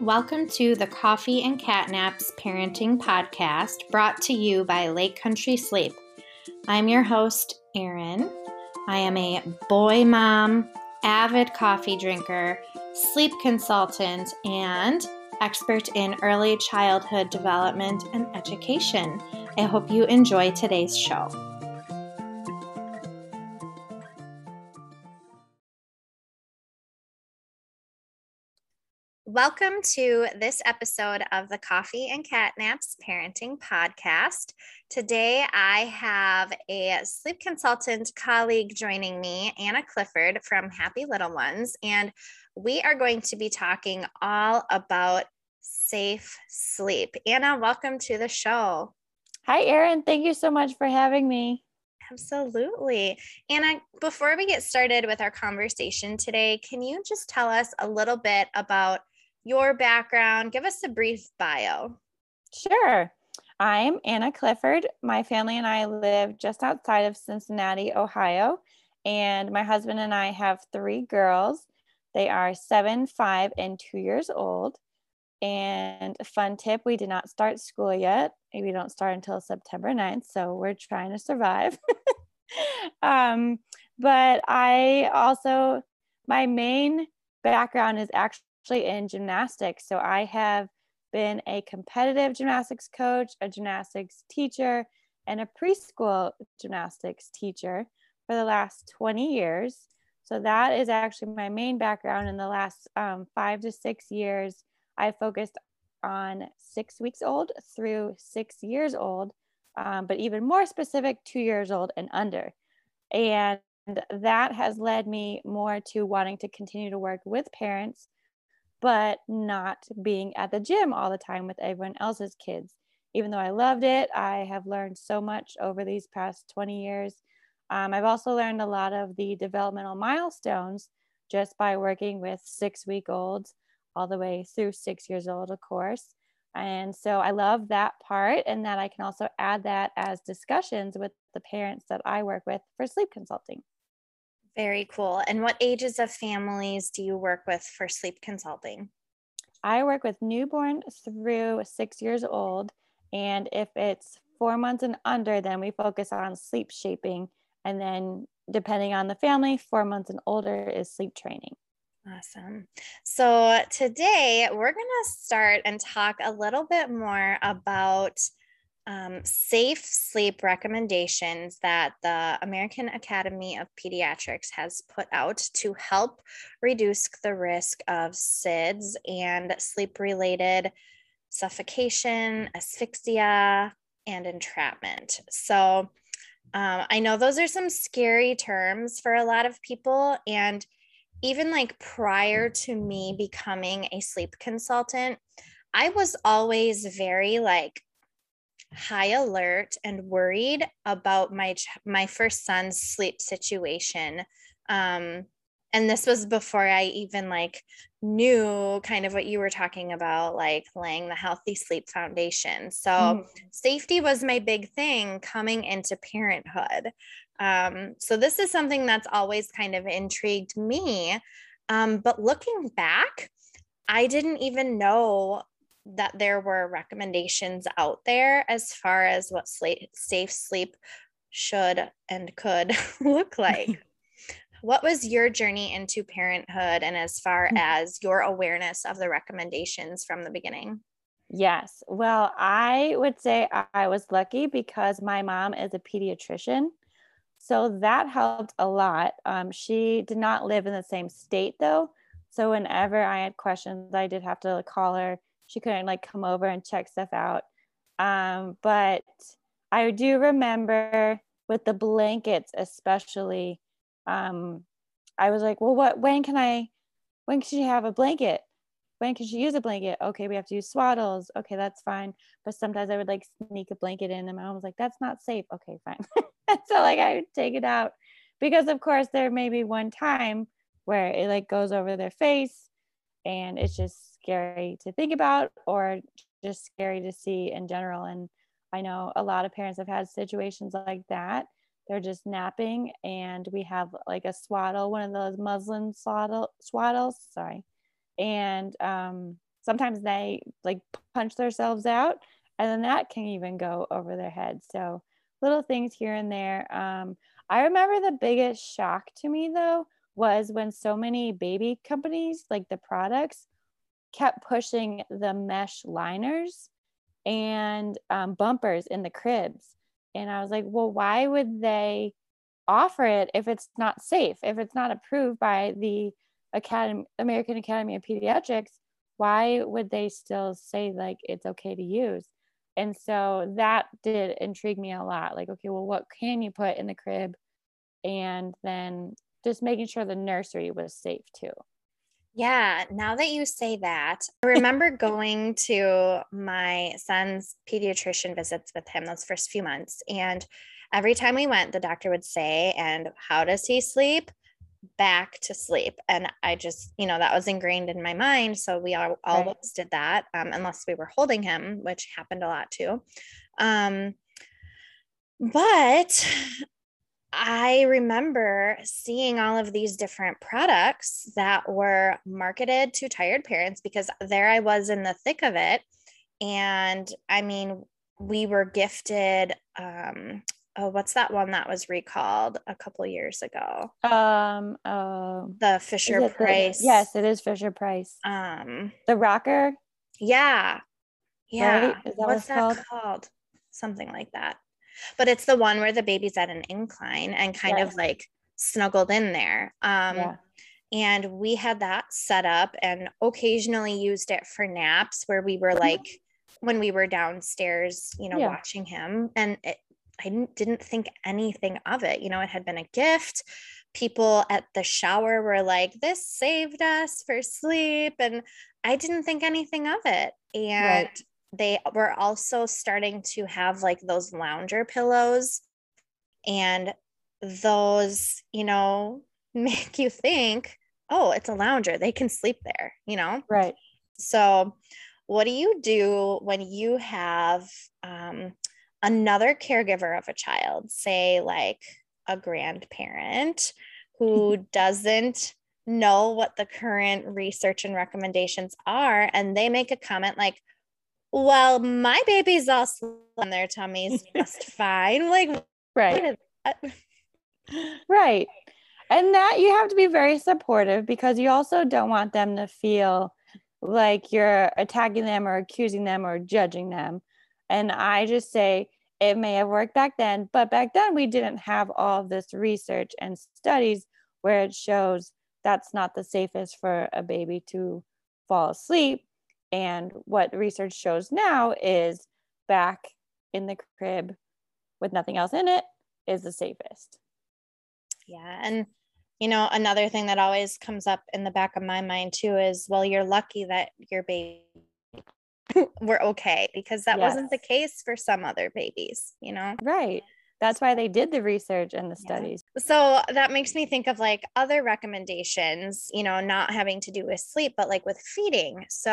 Welcome to the Coffee and Catnaps Parenting Podcast brought to you by Lake Country Sleep. I'm your host, Erin. I am a boy mom, avid coffee drinker, sleep consultant, and expert in early childhood development and education. I hope you enjoy today's show. Welcome to this episode of the Coffee and Catnaps Parenting Podcast. Today, I have a sleep consultant colleague joining me, Anna Clifford from Happy Little Ones, and we are going to be talking all about safe sleep. Anna, welcome to the show. Hi, Erin. Thank you so much for having me. Absolutely. Anna, before we get started with our conversation today, can you just tell us a little bit about your background. Give us a brief bio. Sure. I'm Anna Clifford. My family and I live just outside of Cincinnati, Ohio. And my husband and I have three girls. They are seven, five, and two years old. And a fun tip we did not start school yet. We don't start until September 9th. So we're trying to survive. um, but I also, my main background is actually actually in gymnastics. So I have been a competitive gymnastics coach, a gymnastics teacher, and a preschool gymnastics teacher for the last 20 years. So that is actually my main background. In the last um, five to six years, I focused on six weeks old through six years old, um, but even more specific, two years old and under. And that has led me more to wanting to continue to work with parents but not being at the gym all the time with everyone else's kids. Even though I loved it, I have learned so much over these past 20 years. Um, I've also learned a lot of the developmental milestones just by working with six week olds all the way through six years old, of course. And so I love that part, and that I can also add that as discussions with the parents that I work with for sleep consulting. Very cool. And what ages of families do you work with for sleep consulting? I work with newborn through six years old. And if it's four months and under, then we focus on sleep shaping. And then, depending on the family, four months and older is sleep training. Awesome. So, today we're going to start and talk a little bit more about um, safe sleep recommendations that the American Academy of Pediatrics has put out to help reduce the risk of SIDS and sleep related suffocation, asphyxia, and entrapment. So, um, I know those are some scary terms for a lot of people. And even like prior to me becoming a sleep consultant, I was always very like high alert and worried about my my first son's sleep situation. Um and this was before i even like knew kind of what you were talking about like laying the healthy sleep foundation. So mm. safety was my big thing coming into parenthood. Um so this is something that's always kind of intrigued me. Um but looking back I didn't even know that there were recommendations out there as far as what sleep, safe sleep should and could look like. what was your journey into parenthood and as far mm. as your awareness of the recommendations from the beginning? Yes. Well, I would say I was lucky because my mom is a pediatrician. So that helped a lot. Um, she did not live in the same state though. So whenever I had questions, I did have to call her she couldn't like come over and check stuff out. Um, but I do remember with the blankets, especially, um, I was like, well, what, when can I, when can she have a blanket? When can she use a blanket? Okay, we have to use swaddles. Okay, that's fine. But sometimes I would like sneak a blanket in and my mom was like, that's not safe. Okay, fine. so like I would take it out because of course there may be one time where it like goes over their face and it's just scary to think about or just scary to see in general. And I know a lot of parents have had situations like that. They're just napping, and we have like a swaddle, one of those muslin swaddle, swaddles, sorry. And um, sometimes they like punch themselves out and then that can even go over their head so little things here and there um, i remember the biggest shock to me though was when so many baby companies like the products kept pushing the mesh liners and um, bumpers in the cribs. And i was like well why would they offer it if it's not safe? If it's not approved by the academy american academy of pediatrics why would they still say like it's okay to use? And so that did intrigue me a lot like okay well what can you put in the crib? And then just making sure the nursery was safe too yeah, now that you say that, I remember going to my son's pediatrician visits with him those first few months. And every time we went, the doctor would say, And how does he sleep? Back to sleep. And I just, you know, that was ingrained in my mind. So we all, always right. did that, um, unless we were holding him, which happened a lot too. Um, but I remember seeing all of these different products that were marketed to tired parents because there I was in the thick of it. And I mean, we were gifted um oh what's that one that was recalled a couple years ago? Um uh, the fisher price the, yes it is fisher price. Um the rocker? Yeah. Yeah. Right? that what's that called? called? Something like that but it's the one where the baby's at an incline and kind yes. of like snuggled in there. Um, yeah. And we had that set up and occasionally used it for naps where we were like, when we were downstairs, you know, yeah. watching him. And it, I didn't, didn't think anything of it. You know, it had been a gift. People at the shower were like, this saved us for sleep. And I didn't think anything of it. And right they were also starting to have like those lounger pillows and those you know make you think oh it's a lounger they can sleep there you know? Right. So what do you do when you have um, another caregiver of a child say like a grandparent who doesn't know what the current research and recommendations are and they make a comment like well, my baby's all on their tummies just fine. Like, right. right. And that you have to be very supportive because you also don't want them to feel like you're attacking them or accusing them or judging them. And I just say it may have worked back then, but back then we didn't have all this research and studies where it shows that's not the safest for a baby to fall asleep and what research shows now is back in the crib with nothing else in it is the safest. Yeah. And, you know, another thing that always comes up in the back of my mind too is, well, you're lucky that your baby were okay because that yes. wasn't the case for some other babies, you know? Right. That's why they did the research and the studies. Yeah. So that makes me think of like other recommendations, you know, not having to do with sleep, but like with feeding. So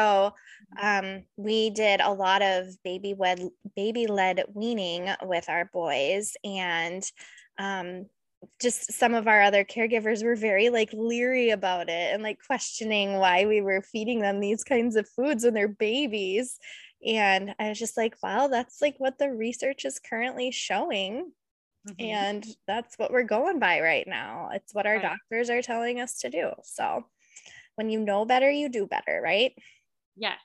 mm-hmm. um, we did a lot of baby led baby led weaning with our boys and um, just some of our other caregivers were very like leery about it and like questioning why we were feeding them these kinds of foods when they're babies and i was just like wow that's like what the research is currently showing Mm-hmm. And that's what we're going by right now. It's what our right. doctors are telling us to do. So when you know better, you do better, right? Yes.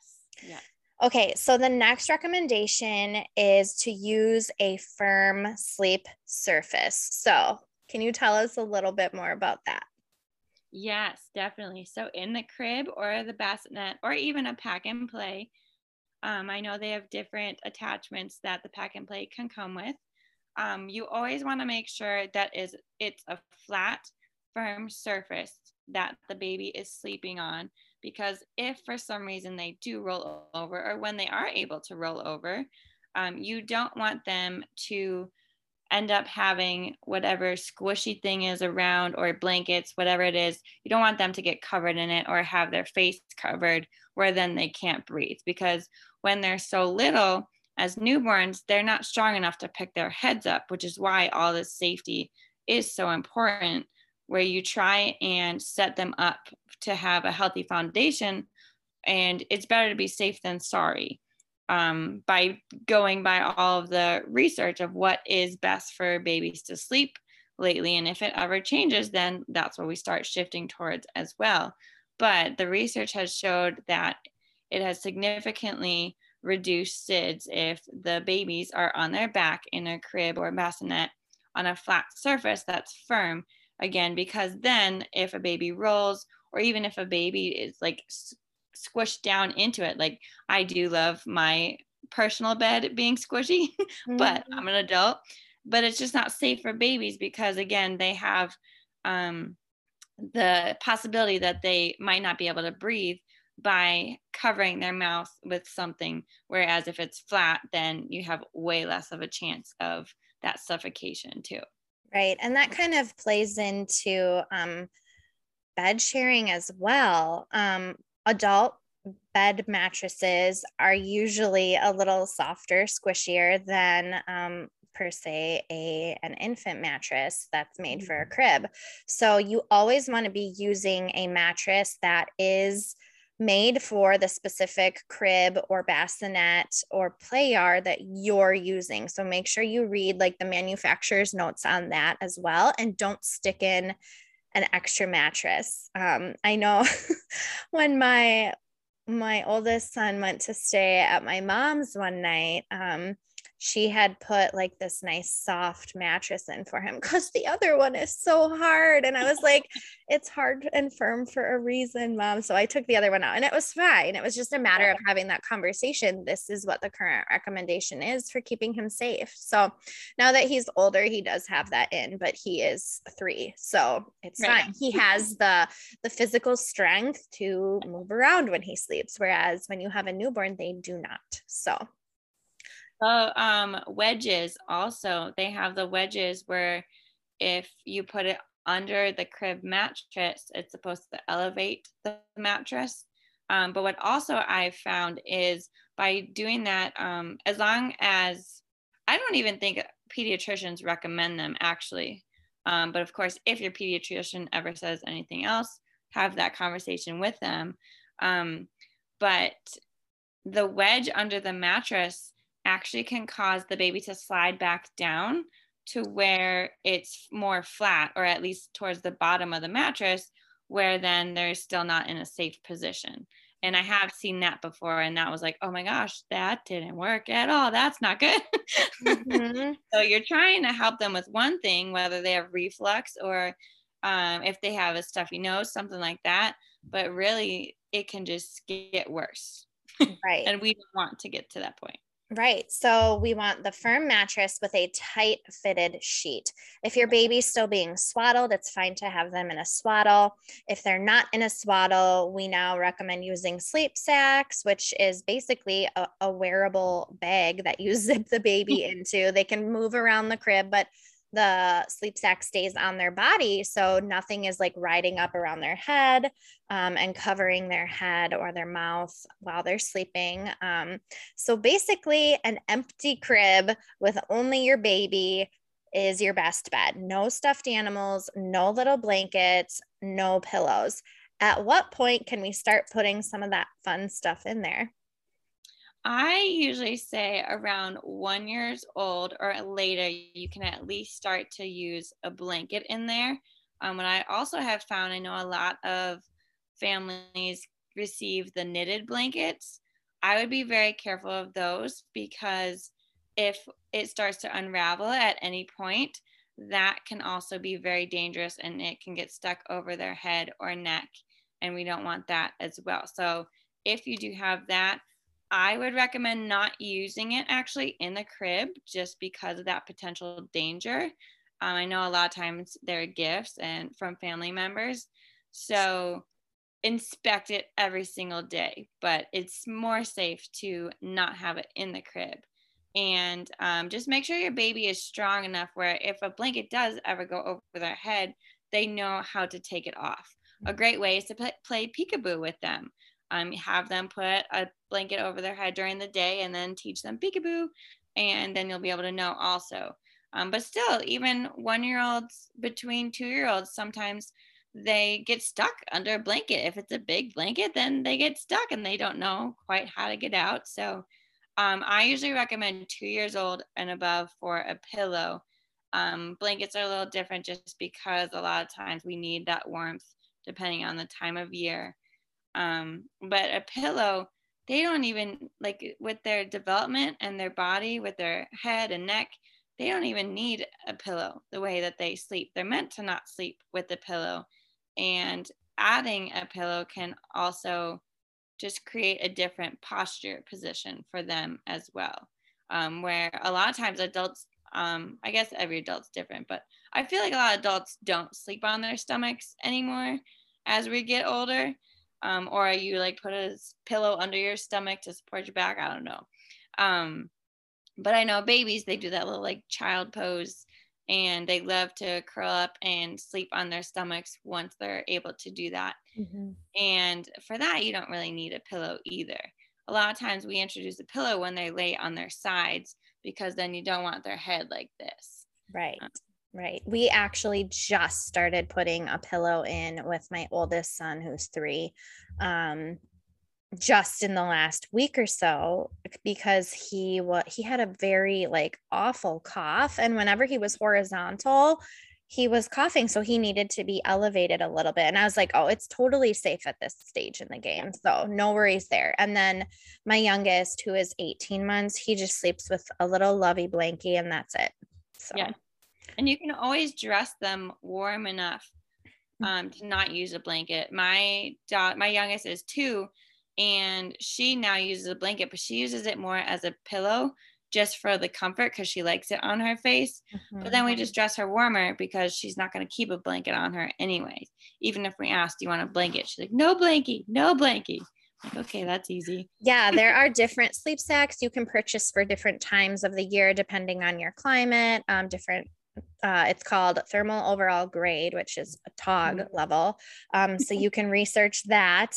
Yeah. Okay, so the next recommendation is to use a firm sleep surface. So, can you tell us a little bit more about that? Yes, definitely. So, in the crib or the bassinet or even a pack and play, um, I know they have different attachments that the pack and play can come with um, you always want to make sure that is it's a flat, firm surface that the baby is sleeping on. Because if for some reason they do roll over, or when they are able to roll over, um, you don't want them to end up having whatever squishy thing is around or blankets, whatever it is, you don't want them to get covered in it or have their face covered where then they can't breathe. Because when they're so little, as newborns, they're not strong enough to pick their heads up, which is why all this safety is so important, where you try and set them up to have a healthy foundation and it's better to be safe than sorry um, by going by all of the research of what is best for babies to sleep lately. And if it ever changes, then that's what we start shifting towards as well. But the research has showed that it has significantly reduced SIDS if the babies are on their back in a crib or bassinet on a flat surface that's firm. Again, because then if a baby rolls or even if a baby is like squished down into it. Like I do love my personal bed being squishy, mm-hmm. but I'm an adult. But it's just not safe for babies because again, they have um, the possibility that they might not be able to breathe by covering their mouth with something. Whereas if it's flat, then you have way less of a chance of that suffocation too. Right. And that kind of plays into um, bed sharing as well. Um, adult bed mattresses are usually a little softer, squishier than um, per se a an infant mattress that's made for a mm-hmm. crib. So you always want to be using a mattress that is made for the specific crib or bassinet or play yard that you're using. So make sure you read like the manufacturer's notes on that as well and don't stick in an extra mattress. Um, I know when my my oldest son went to stay at my mom's one night, um, she had put like this nice soft mattress in for him because the other one is so hard. And I was like, it's hard and firm for a reason, mom. So I took the other one out and it was fine. It was just a matter of having that conversation. This is what the current recommendation is for keeping him safe. So now that he's older, he does have that in, but he is three. So it's right. fine. He has the the physical strength to move around when he sleeps. Whereas when you have a newborn, they do not. So Oh, um, wedges also. They have the wedges where if you put it under the crib mattress, it's supposed to elevate the mattress. Um, but what also I've found is by doing that, um, as long as I don't even think pediatricians recommend them actually. Um, but of course, if your pediatrician ever says anything else, have that conversation with them. Um, but the wedge under the mattress actually can cause the baby to slide back down to where it's more flat or at least towards the bottom of the mattress where then they're still not in a safe position. And i have seen that before and that was like oh my gosh that didn't work at all. That's not good. Mm-hmm. so you're trying to help them with one thing whether they have reflux or um, if they have a stuffy nose something like that but really it can just get worse. Right. And we don't want to get to that point Right. So we want the firm mattress with a tight fitted sheet. If your baby's still being swaddled, it's fine to have them in a swaddle. If they're not in a swaddle, we now recommend using sleep sacks, which is basically a, a wearable bag that you zip the baby into. They can move around the crib, but the sleep sack stays on their body. So nothing is like riding up around their head um, and covering their head or their mouth while they're sleeping. Um, so basically, an empty crib with only your baby is your best bed. No stuffed animals, no little blankets, no pillows. At what point can we start putting some of that fun stuff in there? I usually say around one years old or later, you can at least start to use a blanket in there. Um, what I also have found, I know a lot of families receive the knitted blankets. I would be very careful of those because if it starts to unravel at any point, that can also be very dangerous and it can get stuck over their head or neck. And we don't want that as well. So if you do have that, I would recommend not using it actually in the crib just because of that potential danger. Um, I know a lot of times they're gifts and from family members. So inspect it every single day, but it's more safe to not have it in the crib. And um, just make sure your baby is strong enough where if a blanket does ever go over their head, they know how to take it off. A great way is to play, play peekaboo with them um, have them put a blanket over their head during the day and then teach them peekaboo and then you'll be able to know also um, but still even one year olds between two year olds sometimes they get stuck under a blanket. If it's a big blanket, then they get stuck and they don't know quite how to get out. So um, I usually recommend two years old and above for a pillow. Um, blankets are a little different just because a lot of times we need that warmth depending on the time of year. Um, but a pillow, they don't even like with their development and their body, with their head and neck, they don't even need a pillow the way that they sleep. They're meant to not sleep with a pillow. And adding a pillow can also just create a different posture position for them as well. Um, where a lot of times adults, um, I guess every adult's different, but I feel like a lot of adults don't sleep on their stomachs anymore as we get older. Um, or you like put a pillow under your stomach to support your back. I don't know. Um, but I know babies, they do that little like child pose and they love to curl up and sleep on their stomachs once they're able to do that. Mm-hmm. And for that, you don't really need a pillow either. A lot of times we introduce a pillow when they lay on their sides because then you don't want their head like this. Right. Um, right. We actually just started putting a pillow in with my oldest son, who's three. Um, just in the last week or so because he what he had a very like awful cough and whenever he was horizontal he was coughing so he needed to be elevated a little bit and i was like oh it's totally safe at this stage in the game so no worries there and then my youngest who is 18 months he just sleeps with a little lovey blankie and that's it so yeah and you can always dress them warm enough mm. um, to not use a blanket my dog my youngest is two and she now uses a blanket, but she uses it more as a pillow just for the comfort because she likes it on her face. Mm-hmm. But then we just dress her warmer because she's not going to keep a blanket on her anyways. Even if we ask, Do you want a blanket? She's like, No blankie, no blankie. Like, okay, that's easy. Yeah, there are different sleep sacks you can purchase for different times of the year, depending on your climate, um, different uh, it's called thermal overall grade, which is a TOG mm-hmm. level. Um, so you can research that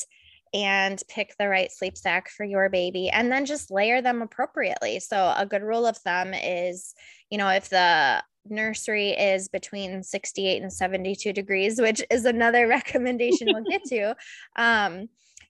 and pick the right sleep sack for your baby and then just layer them appropriately. So, a good rule of thumb is, you know, if the nursery is between 68 and 72 degrees, which is another recommendation we'll get to, um,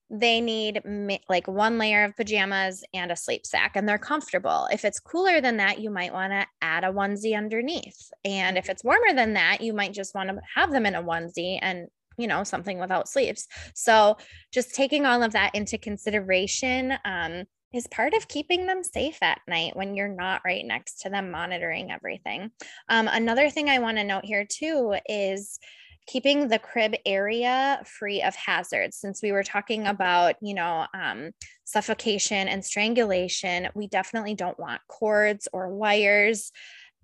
they need like one layer of pajamas and a sleep sack and they're comfortable. If it's cooler than that, you might want to add a onesie underneath. And if it's warmer than that, you might just want to have them in a onesie and you know something without sleeves so just taking all of that into consideration um, is part of keeping them safe at night when you're not right next to them monitoring everything um, another thing i want to note here too is keeping the crib area free of hazards since we were talking about you know um, suffocation and strangulation we definitely don't want cords or wires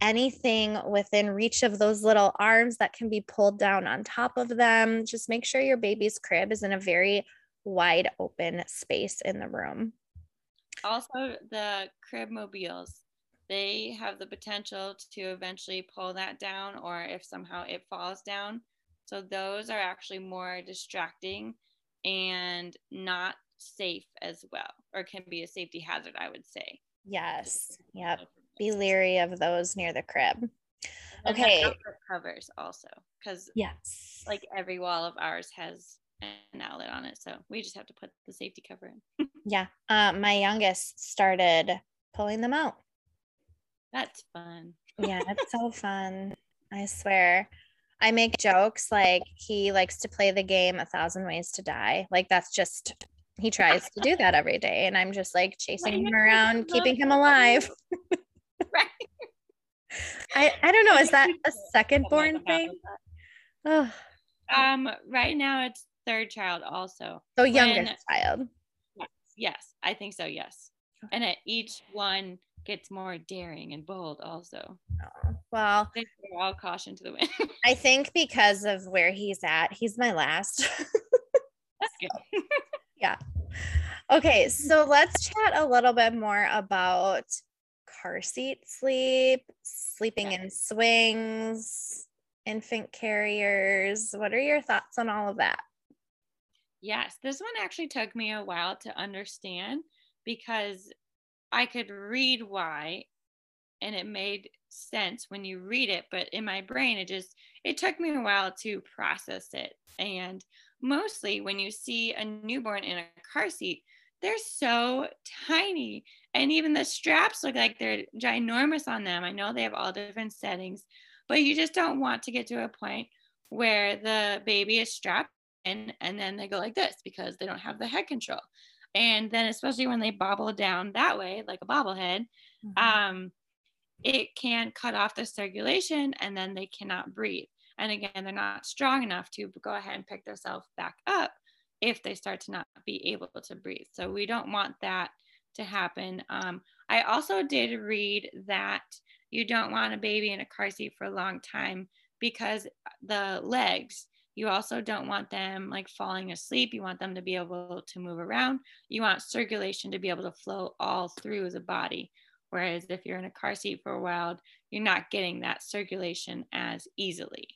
anything within reach of those little arms that can be pulled down on top of them. Just make sure your baby's crib is in a very wide open space in the room. Also, the crib mobiles, they have the potential to eventually pull that down or if somehow it falls down. So, those are actually more distracting and not safe as well, or can be a safety hazard, I would say. Yes. Yep be leery of those near the crib. Okay. Covers also because yes, like every wall of ours has an outlet on it, so we just have to put the safety cover in. yeah, uh, my youngest started pulling them out. That's fun. yeah, it's so fun. I swear. I make jokes like he likes to play the game A Thousand Ways to Die. Like that's just he tries to do that every day, and I'm just like chasing him around, keeping him alive. right. I, I don't know. Is that a second born thing? Oh. Um, right now it's third child also. So youngest when, child. Yes, yes, I think so. Yes, and it, each one gets more daring and bold also. Oh, well, all caution to the wind. I think because of where he's at, he's my last. That's good. yeah. Okay, so let's chat a little bit more about car seat sleep, sleeping yeah. in swings, infant carriers. What are your thoughts on all of that? Yes, this one actually took me a while to understand because I could read why and it made sense when you read it, but in my brain, it just, it took me a while to process it. And mostly when you see a newborn in a car seat, they're so tiny. And even the straps look like they're ginormous on them. I know they have all different settings, but you just don't want to get to a point where the baby is strapped in and then they go like this because they don't have the head control. And then, especially when they bobble down that way, like a bobblehead, mm-hmm. um, it can cut off the circulation and then they cannot breathe. And again, they're not strong enough to go ahead and pick themselves back up if they start to not be able to breathe. So we don't want that to happen. Um, I also did read that you don't want a baby in a car seat for a long time because the legs you also don't want them like falling asleep. You want them to be able to move around. You want circulation to be able to flow all through the body. Whereas if you're in a car seat for a while, you're not getting that circulation as easily.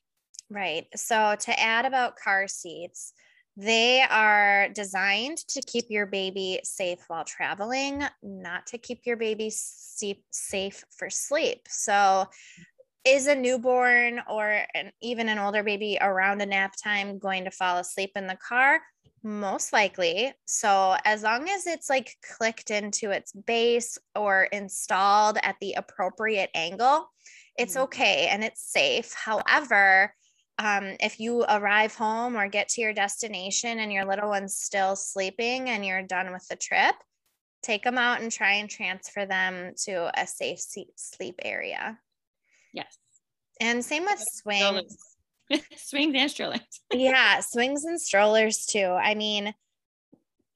Right. So to add about car seats, they are designed to keep your baby safe while traveling, not to keep your baby safe for sleep. So is a newborn or an, even an older baby around a nap time going to fall asleep in the car? Most likely. So, as long as it's like clicked into its base or installed at the appropriate angle, it's mm-hmm. okay and it's safe. However, um, if you arrive home or get to your destination and your little one's still sleeping and you're done with the trip, take them out and try and transfer them to a safe sleep area. Yes. And same with swings. swings and strollers. yeah, swings and strollers too. I mean,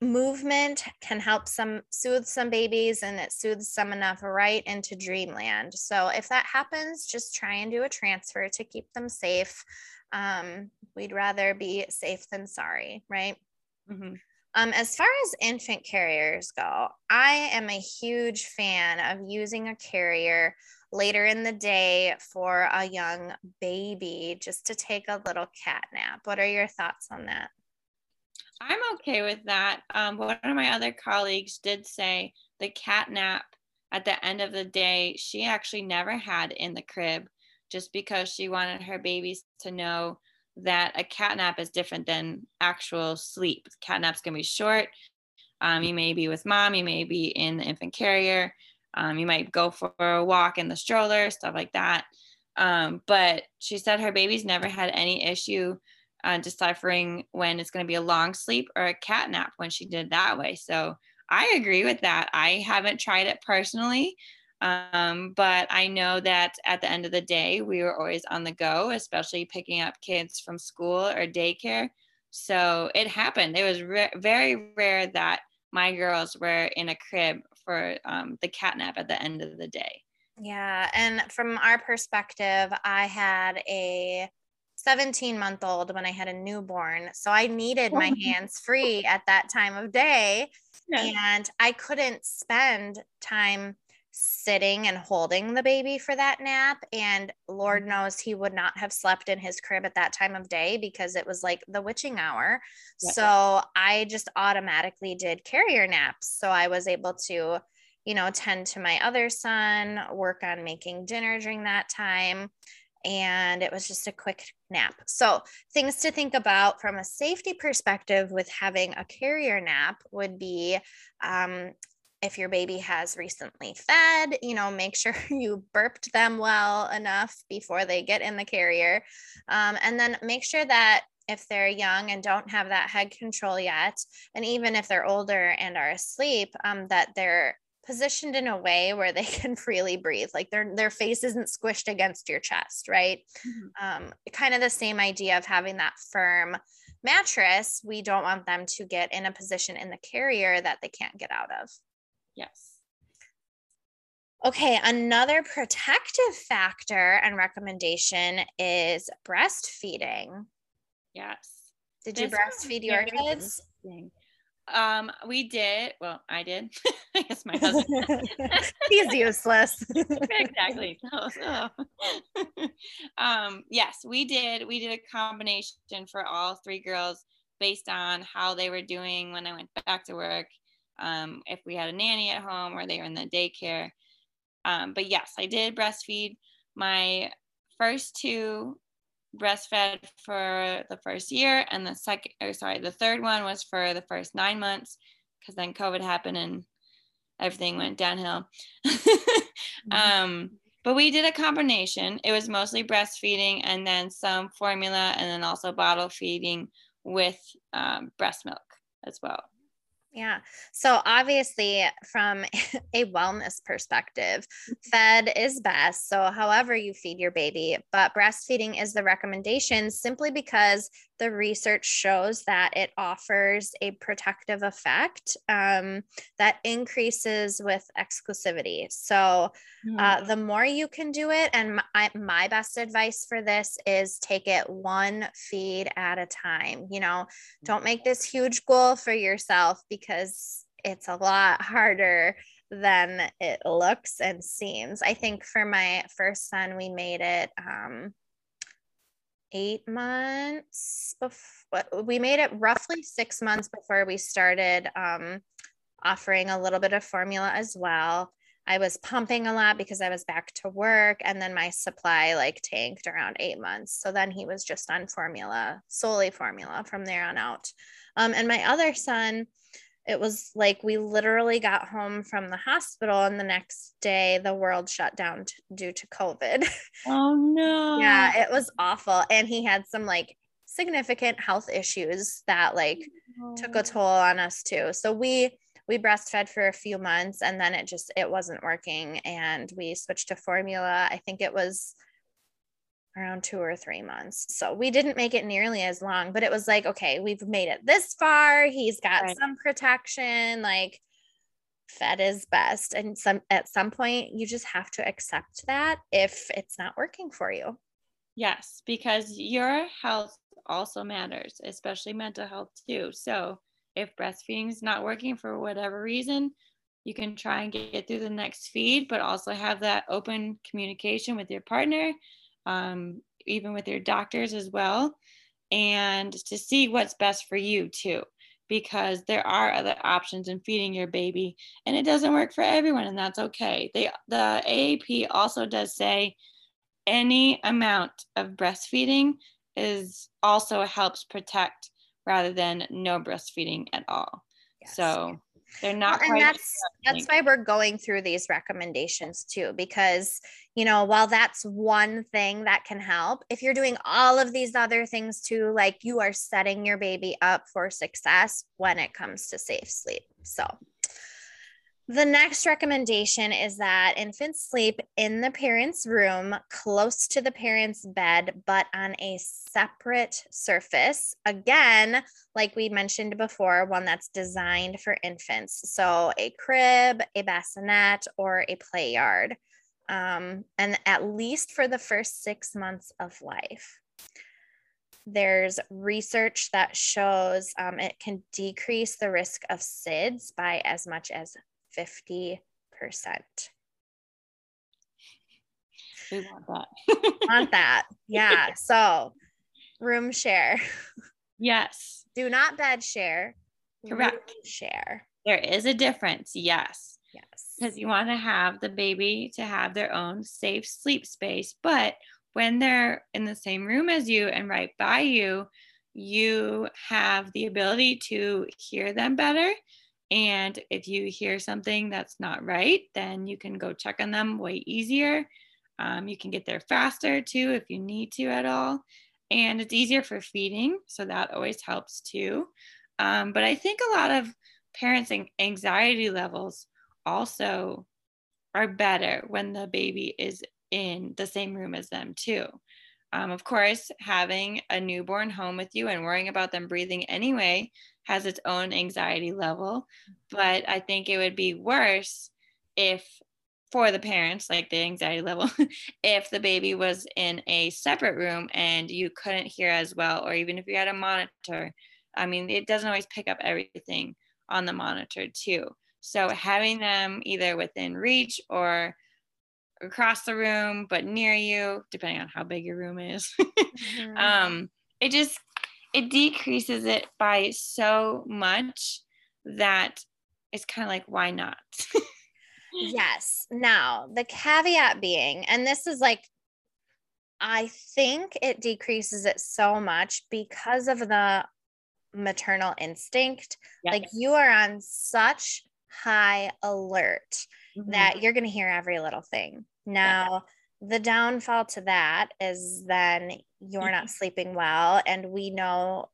movement can help some soothe some babies and it soothes some enough right into dreamland. So if that happens, just try and do a transfer to keep them safe. Um, we'd rather be safe than sorry, right? Mm-hmm. Um, as far as infant carriers go, I am a huge fan of using a carrier later in the day for a young baby just to take a little cat nap. What are your thoughts on that? I'm okay with that. Um, one of my other colleagues did say the cat nap at the end of the day, she actually never had in the crib just because she wanted her babies to know that a cat nap is different than actual sleep. Cat nap's gonna be short. Um, you may be with mom, you may be in the infant carrier. Um, you might go for a walk in the stroller, stuff like that. Um, but she said her baby's never had any issue uh, deciphering when it's going to be a long sleep or a cat nap when she did that way. So I agree with that. I haven't tried it personally, um, but I know that at the end of the day, we were always on the go, especially picking up kids from school or daycare. So it happened. It was re- very rare that my girls were in a crib for um, the catnap at the end of the day. Yeah. And from our perspective, I had a 17 month old when I had a newborn. So I needed my hands free at that time of day. Yeah. And I couldn't spend time sitting and holding the baby for that nap. And Lord mm-hmm. knows he would not have slept in his crib at that time of day because it was like the witching hour. So I just automatically did carrier naps. So I was able to, you know, tend to my other son, work on making dinner during that time. And it was just a quick nap. So, things to think about from a safety perspective with having a carrier nap would be um, if your baby has recently fed, you know, make sure you burped them well enough before they get in the carrier. Um, and then make sure that if they're young and don't have that head control yet, and even if they're older and are asleep, um, that they're positioned in a way where they can freely breathe like their their face isn't squished against your chest right mm-hmm. um, kind of the same idea of having that firm mattress we don't want them to get in a position in the carrier that they can't get out of Yes. Okay, another protective factor and recommendation is breastfeeding. Yes. Did you breastfeed your kids? Um, we did. Well, I did. I guess my husband. He's useless. exactly. So, so. um, yes, we did. We did a combination for all three girls based on how they were doing when I went back to work um, if we had a nanny at home or they were in the daycare. Um, but yes, I did breastfeed my first two breastfed for the first year and the second or sorry the third one was for the first nine months because then covid happened and everything went downhill mm-hmm. um, but we did a combination it was mostly breastfeeding and then some formula and then also bottle feeding with um, breast milk as well yeah. So obviously, from a wellness perspective, mm-hmm. fed is best. So, however you feed your baby, but breastfeeding is the recommendation simply because the research shows that it offers a protective effect um, that increases with exclusivity. So, uh, mm. the more you can do it, and my, my best advice for this is take it one feed at a time. You know, don't make this huge goal for yourself because it's a lot harder than it looks and seems. I think for my first son, we made it. Um, eight months before we made it roughly six months before we started um, offering a little bit of formula as well. I was pumping a lot because I was back to work and then my supply like tanked around eight months. So then he was just on formula, solely formula from there on out. Um, and my other son, it was like we literally got home from the hospital and the next day the world shut down t- due to covid. Oh no. Yeah it was awful. And he had some like significant health issues that like oh. took a toll on us too. So we we breastfed for a few months and then it just it wasn't working and we switched to formula. I think it was around two or three months. So we didn't make it nearly as long, but it was like, okay, we've made it this far. He's got right. some protection, like fed is best. And some at some point you just have to accept that if it's not working for you. Yes, because your health also matters, especially mental health too. So if breastfeeding is not working for whatever reason, you can try and get through the next feed, but also have that open communication with your partner um, even with your doctors as well, and to see what's best for you too, because there are other options in feeding your baby, and it doesn't work for everyone, and that's okay. They, the AAP also does say any amount of breastfeeding is also helps protect rather than no breastfeeding at all. Yes. So they're not well, and that's that's why we're going through these recommendations too because you know while that's one thing that can help if you're doing all of these other things too like you are setting your baby up for success when it comes to safe sleep. So the next recommendation is that infants sleep in the parent's room close to the parent's bed, but on a separate surface. Again, like we mentioned before, one that's designed for infants. So a crib, a bassinet, or a play yard. Um, and at least for the first six months of life. There's research that shows um, it can decrease the risk of SIDS by as much as 50%. We want that. want that. Yeah. So room share. Yes. Do not bed share. Correct. share. There is a difference. Yes. Yes. Because you want to have the baby to have their own safe sleep space. But when they're in the same room as you and right by you, you have the ability to hear them better and if you hear something that's not right, then you can go check on them way easier. Um, you can get there faster too if you need to at all. And it's easier for feeding. So that always helps too. Um, but I think a lot of parents' anxiety levels also are better when the baby is in the same room as them too. Um, of course, having a newborn home with you and worrying about them breathing anyway has its own anxiety level. But I think it would be worse if, for the parents, like the anxiety level, if the baby was in a separate room and you couldn't hear as well, or even if you had a monitor. I mean, it doesn't always pick up everything on the monitor, too. So having them either within reach or across the room but near you depending on how big your room is mm-hmm. um it just it decreases it by so much that it's kind of like why not yes. Now, the caveat being, and this is like, I think it decreases it so much because of the maternal instinct. Yes. Like you are on such high alert mm-hmm. that you're going to hear every little thing. Now, yeah. The downfall to that is then you're mm-hmm. not sleeping well. And we know,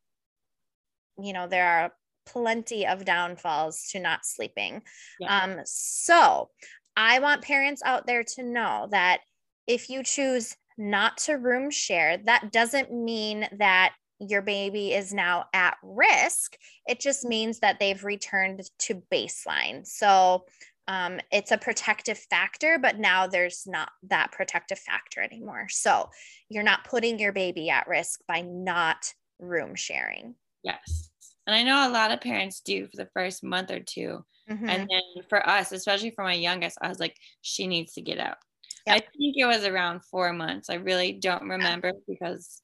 you know, there are plenty of downfalls to not sleeping. Yeah. Um, so I want parents out there to know that if you choose not to room share, that doesn't mean that your baby is now at risk. It just means that they've returned to baseline. So um, it's a protective factor, but now there's not that protective factor anymore. So you're not putting your baby at risk by not room sharing. Yes. And I know a lot of parents do for the first month or 2 mm-hmm. And then for us, especially for my youngest, I was like, she needs to get out. Yep. I think it was around four months. I really don't remember because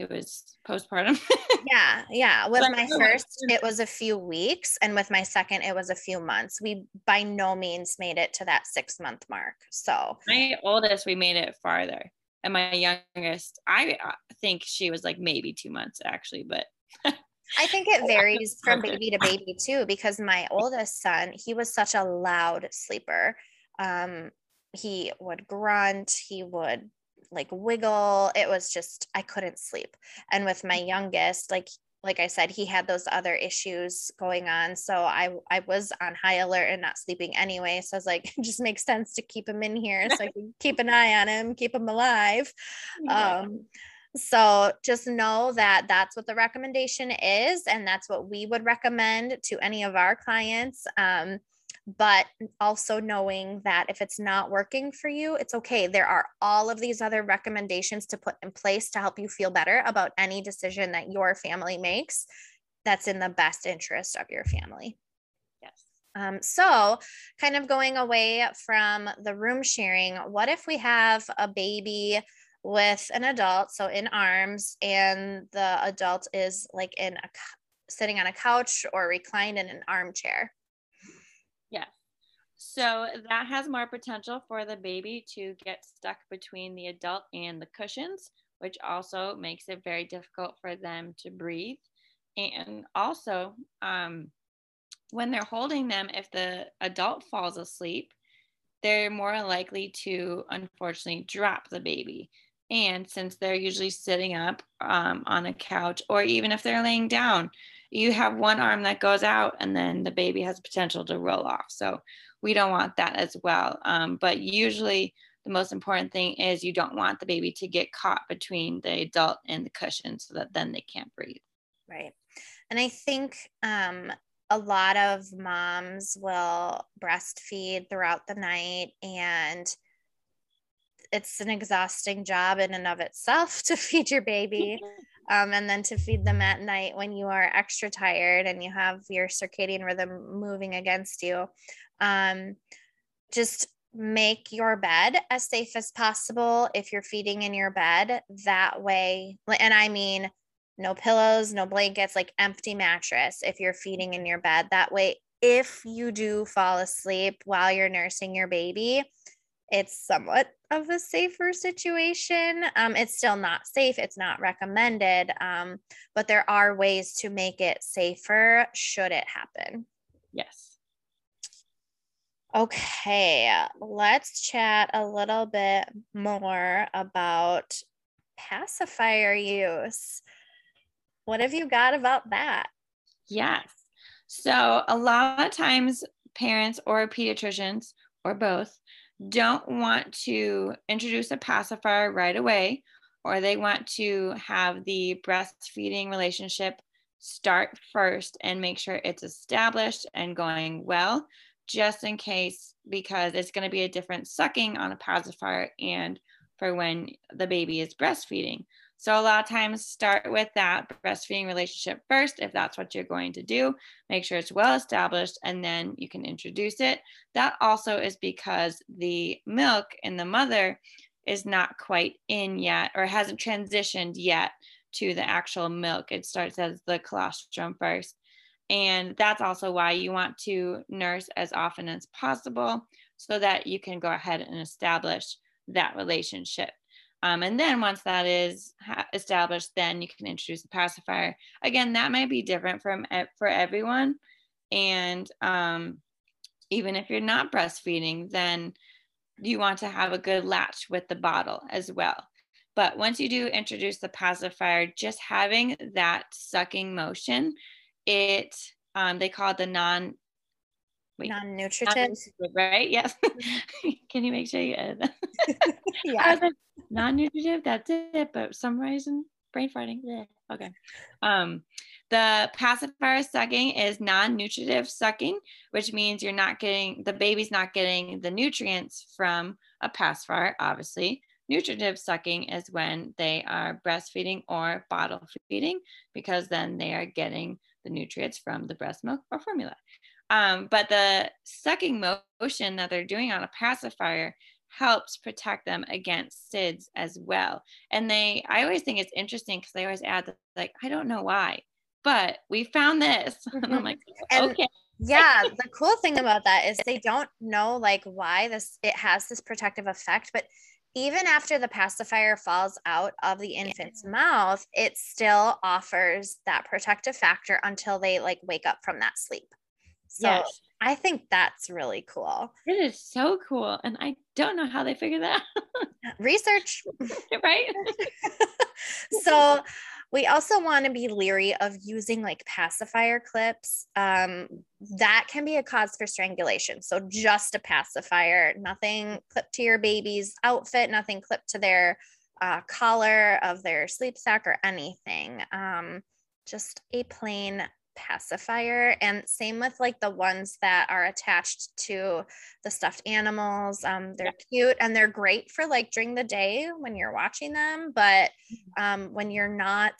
it was postpartum. yeah, yeah. With but my first, it was a few weeks, and with my second, it was a few months. We by no means made it to that six month mark. So my oldest, we made it farther, and my youngest, I uh, think she was like maybe two months actually, but. I think it varies from baby to baby too, because my oldest son, he was such a loud sleeper. Um, he would grunt, he would like wiggle. It was just I couldn't sleep. And with my youngest, like like I said, he had those other issues going on. So I I was on high alert and not sleeping anyway. So I was like, it just makes sense to keep him in here so I can keep an eye on him, keep him alive. Yeah. Um, so just know that that's what the recommendation is, and that's what we would recommend to any of our clients. Um, but also knowing that if it's not working for you, it's okay. There are all of these other recommendations to put in place to help you feel better about any decision that your family makes that's in the best interest of your family. Yes. Um, so, kind of going away from the room sharing, what if we have a baby with an adult, so in arms, and the adult is like in a sitting on a couch or reclined in an armchair? Yeah. So that has more potential for the baby to get stuck between the adult and the cushions, which also makes it very difficult for them to breathe. And also, um, when they're holding them, if the adult falls asleep, they're more likely to unfortunately drop the baby. And since they're usually sitting up um, on a couch, or even if they're laying down, you have one arm that goes out and then the baby has potential to roll off. So we don't want that as well. Um, but usually the most important thing is you don't want the baby to get caught between the adult and the cushion so that then they can't breathe. Right. And I think um, a lot of moms will breastfeed throughout the night and it's an exhausting job in and of itself to feed your baby um, and then to feed them at night when you are extra tired and you have your circadian rhythm moving against you. Um, just make your bed as safe as possible if you're feeding in your bed. That way, and I mean, no pillows, no blankets, like empty mattress if you're feeding in your bed. That way, if you do fall asleep while you're nursing your baby, it's somewhat of a safer situation. Um, it's still not safe, it's not recommended, um, but there are ways to make it safer should it happen. Yes. Okay, let's chat a little bit more about pacifier use. What have you got about that? Yes. So, a lot of times, parents or pediatricians or both don't want to introduce a pacifier right away, or they want to have the breastfeeding relationship start first and make sure it's established and going well, just in case, because it's going to be a different sucking on a pacifier and for when the baby is breastfeeding. So a lot of times start with that breastfeeding relationship first if that's what you're going to do. Make sure it's well established and then you can introduce it. That also is because the milk in the mother is not quite in yet or hasn't transitioned yet to the actual milk. It starts as the colostrum first. And that's also why you want to nurse as often as possible so that you can go ahead and establish that relationship. Um, and then once that is established, then you can introduce the pacifier. Again, that might be different from for everyone. And um, even if you're not breastfeeding, then you want to have a good latch with the bottle as well. But once you do introduce the pacifier, just having that sucking motion, it um, they call it the non Wait, non-nutritive, right? Yes. Can you make sure you edit that? yeah. Non-nutritive. That's it. But some reason brain farting. Yeah. Okay. Um, the pacifier sucking is non-nutritive sucking, which means you're not getting the baby's not getting the nutrients from a pacifier, obviously. Nutritive sucking is when they are breastfeeding or bottle feeding because then they are getting the nutrients from the breast milk or formula. Um, but the sucking motion that they're doing on a pacifier helps protect them against SIDS as well. And they, I always think it's interesting because they always add, like, I don't know why, but we found this. and I'm mm-hmm. like, okay. yeah, the cool thing about that is they don't know like why this it has this protective effect, but even after the pacifier falls out of the infant's mouth, it still offers that protective factor until they like wake up from that sleep. So yes. I think that's really cool. It is so cool. And I don't know how they figure that out. Research. right. so we also want to be leery of using like pacifier clips. Um, that can be a cause for strangulation. So just a pacifier, nothing clipped to your baby's outfit, nothing clipped to their uh, collar of their sleep sack or anything. Um, just a plain pacifier and same with like the ones that are attached to the stuffed animals um, they're yeah. cute and they're great for like during the day when you're watching them but mm-hmm. um, when you're not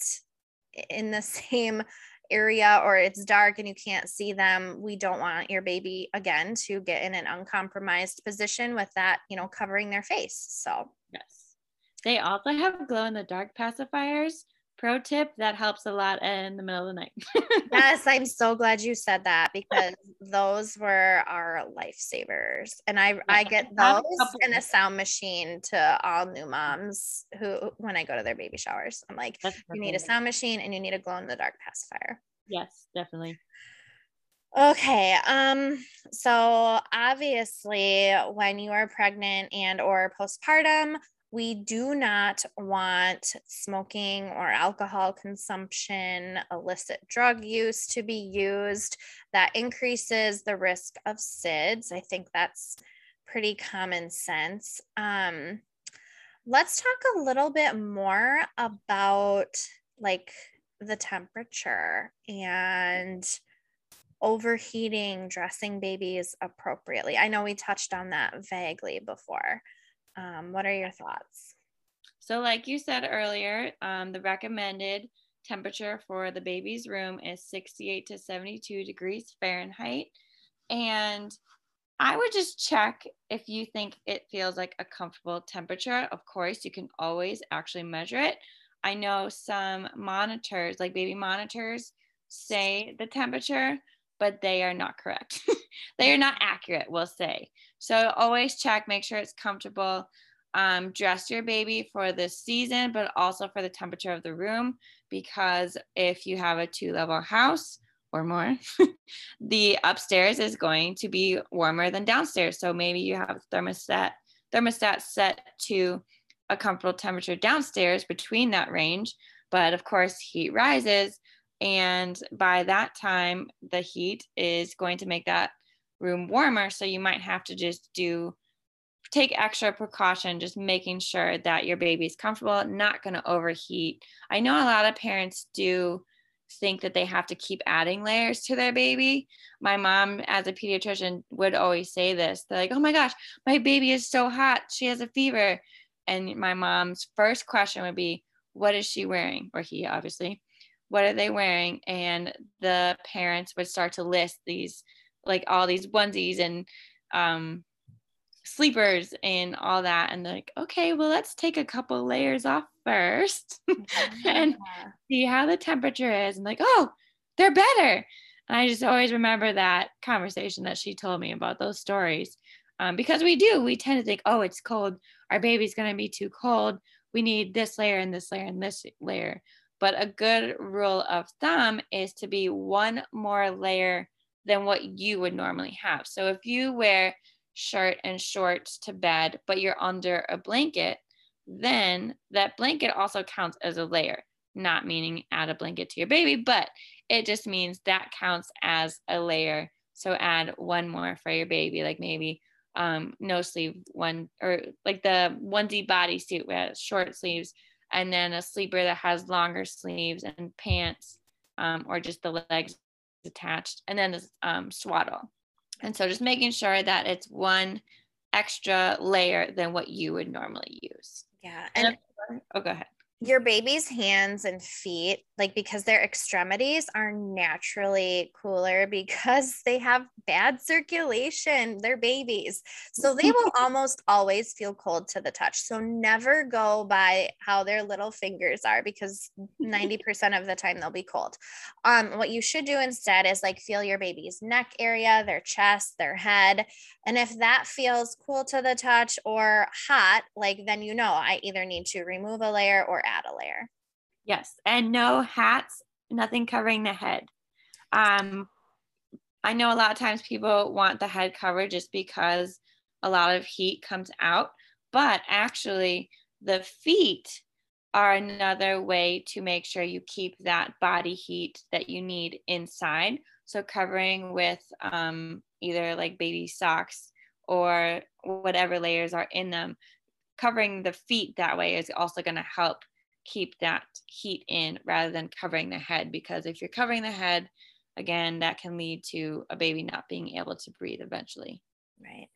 in the same area or it's dark and you can't see them we don't want your baby again to get in an uncompromised position with that you know covering their face so yes they also have glow in the dark pacifiers pro tip that helps a lot in the middle of the night. yes, I'm so glad you said that because those were our lifesavers. And I yeah, I get those and a sound machine to all new moms who when I go to their baby showers. I'm like, you need a sound machine and you need a glow in the dark pacifier. Yes, definitely. Okay. Um so obviously when you are pregnant and or postpartum, we do not want smoking or alcohol consumption, illicit drug use to be used. That increases the risk of SIDS. I think that's pretty common sense. Um, let's talk a little bit more about like the temperature and overheating dressing babies appropriately. I know we touched on that vaguely before. Um, what are your thoughts? So, like you said earlier, um, the recommended temperature for the baby's room is 68 to 72 degrees Fahrenheit. And I would just check if you think it feels like a comfortable temperature. Of course, you can always actually measure it. I know some monitors, like baby monitors, say the temperature, but they are not correct. they are not accurate, we'll say. So always check, make sure it's comfortable. Um, dress your baby for the season, but also for the temperature of the room, because if you have a two level house or more, the upstairs is going to be warmer than downstairs. So maybe you have thermostat thermostat set to a comfortable temperature downstairs between that range, but of course heat rises and by that time, the heat is going to make that room warmer. So you might have to just do take extra precaution just making sure that your baby is comfortable not going to overheat. I know a lot of parents do think that they have to keep adding layers to their baby. My mom as a pediatrician would always say this they're like oh my gosh my baby is so hot she has a fever. And my mom's first question would be what is she wearing? Or he obviously. What are they wearing? And the parents would start to list these like all these onesies and um sleepers and all that and like okay well let's take a couple layers off first and see how the temperature is and like oh they're better And I just always remember that conversation that she told me about those stories. Um, because we do, we tend to think, oh, it's cold. Our baby's going to be too cold. We need this layer and this layer and this layer. But a good rule of thumb is to be one more layer than what you would normally have. So if you wear shirt and shorts to bed, but you're under a blanket, then that blanket also counts as a layer, not meaning add a blanket to your baby, but it just means that counts as a layer. So add one more for your baby, like maybe um, no sleeve one or like the onesie bodysuit with short sleeves, and then a sleeper that has longer sleeves and pants, um, or just the legs attached, and then this um, swaddle. And so just making sure that it's one extra layer than what you would normally use. Yeah. And, and oh, go ahead your baby's hands and feet, like because their extremities are naturally cooler because they have bad circulation, they're babies. So they will almost always feel cold to the touch. So never go by how their little fingers are because 90% of the time they'll be cold. Um, what you should do instead is like feel your baby's neck area, their chest, their head. And if that feels cool to the touch or hot, like then you know I either need to remove a layer or Yes, and no hats, nothing covering the head. Um, I know a lot of times people want the head covered just because a lot of heat comes out, but actually, the feet are another way to make sure you keep that body heat that you need inside. So, covering with um, either like baby socks or whatever layers are in them, covering the feet that way is also going to help keep that heat in rather than covering the head because if you're covering the head again that can lead to a baby not being able to breathe eventually right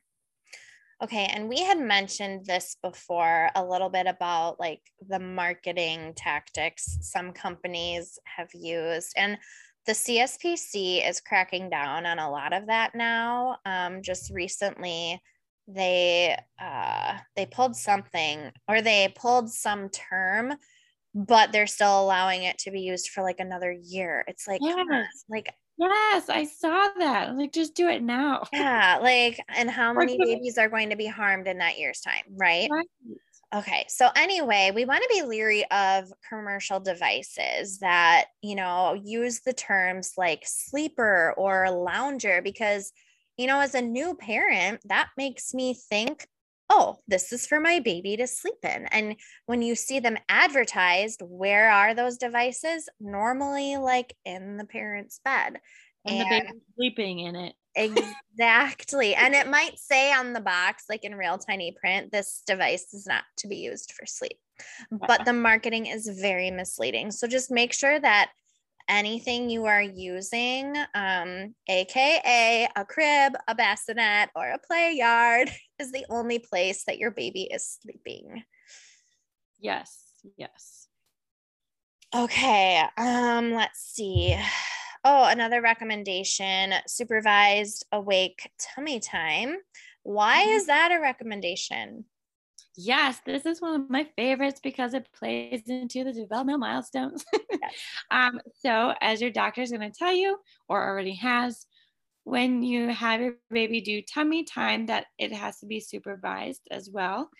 okay and we had mentioned this before a little bit about like the marketing tactics some companies have used and the CSPC is cracking down on a lot of that now. Um, just recently, they uh, they pulled something or they pulled some term but they're still allowing it to be used for like another year. It's like, yes. like, yes, I saw that. Like, just do it now. Yeah. Like, and how many babies are going to be harmed in that year's time, right? right. Okay. So, anyway, we want to be leery of commercial devices that, you know, use the terms like sleeper or lounger because, you know, as a new parent, that makes me think oh, this is for my baby to sleep in. And when you see them advertised, where are those devices? Normally, like in the parent's bed. And, and the baby sleeping in it. exactly. and it might say on the box, like in real tiny print, this device is not to be used for sleep. But the marketing is very misleading. So just make sure that anything you are using, um, AKA a crib, a bassinet, or a play yard, is the only place that your baby is sleeping. Yes, yes. Okay, um, let's see. Oh, another recommendation supervised awake tummy time. Why mm-hmm. is that a recommendation? Yes, this is one of my favorites because it plays into the developmental milestones. um, so, as your doctor is going to tell you or already has, when you have your baby do tummy time, that it has to be supervised as well.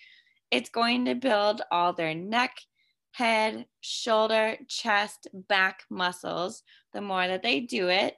It's going to build all their neck, head, shoulder, chest, back muscles the more that they do it.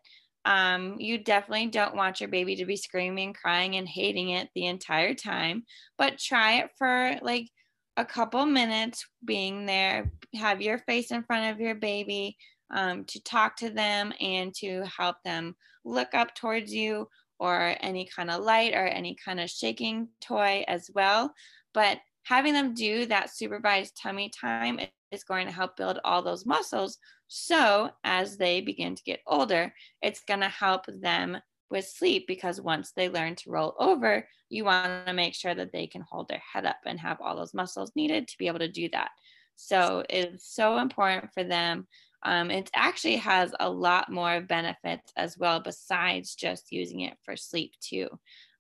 Um, you definitely don't want your baby to be screaming, crying, and hating it the entire time, but try it for like a couple minutes being there. Have your face in front of your baby um, to talk to them and to help them look up towards you or any kind of light or any kind of shaking toy as well. But having them do that supervised tummy time is going to help build all those muscles so as they begin to get older, it's going to help them with sleep because once they learn to roll over, you want to make sure that they can hold their head up and have all those muscles needed to be able to do that. So it's so important for them. Um, it actually has a lot more benefits as well, besides just using it for sleep too.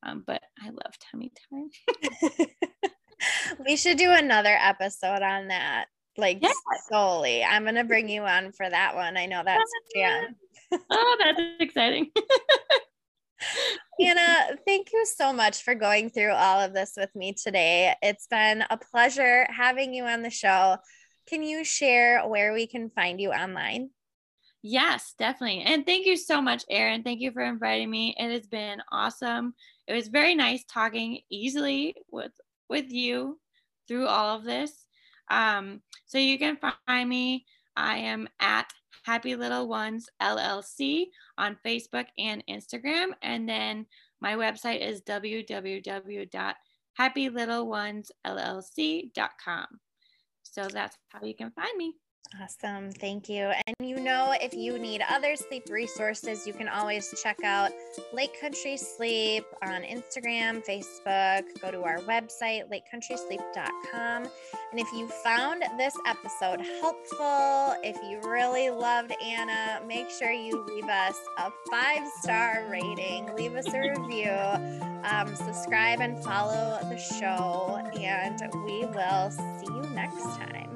Um, but I love tummy time. we should do another episode on that like yes. solely. I'm gonna bring you on for that one. I know that's yeah. oh, that's exciting. Anna, thank you so much for going through all of this with me today. It's been a pleasure having you on the show. Can you share where we can find you online? Yes, definitely. And thank you so much, Erin. Thank you for inviting me. It has been awesome. It was very nice talking easily with with you through all of this. Um, so you can find me. I am at Happy Little Ones LLC on Facebook and Instagram. And then my website is www.happylittleonesllc.com. So that's how you can find me. Awesome. Thank you. And you know, if you need other sleep resources, you can always check out Lake Country Sleep on Instagram, Facebook. Go to our website, lakecountrysleep.com. And if you found this episode helpful, if you really loved Anna, make sure you leave us a five star rating, leave us a review, um, subscribe and follow the show. And we will see you next time.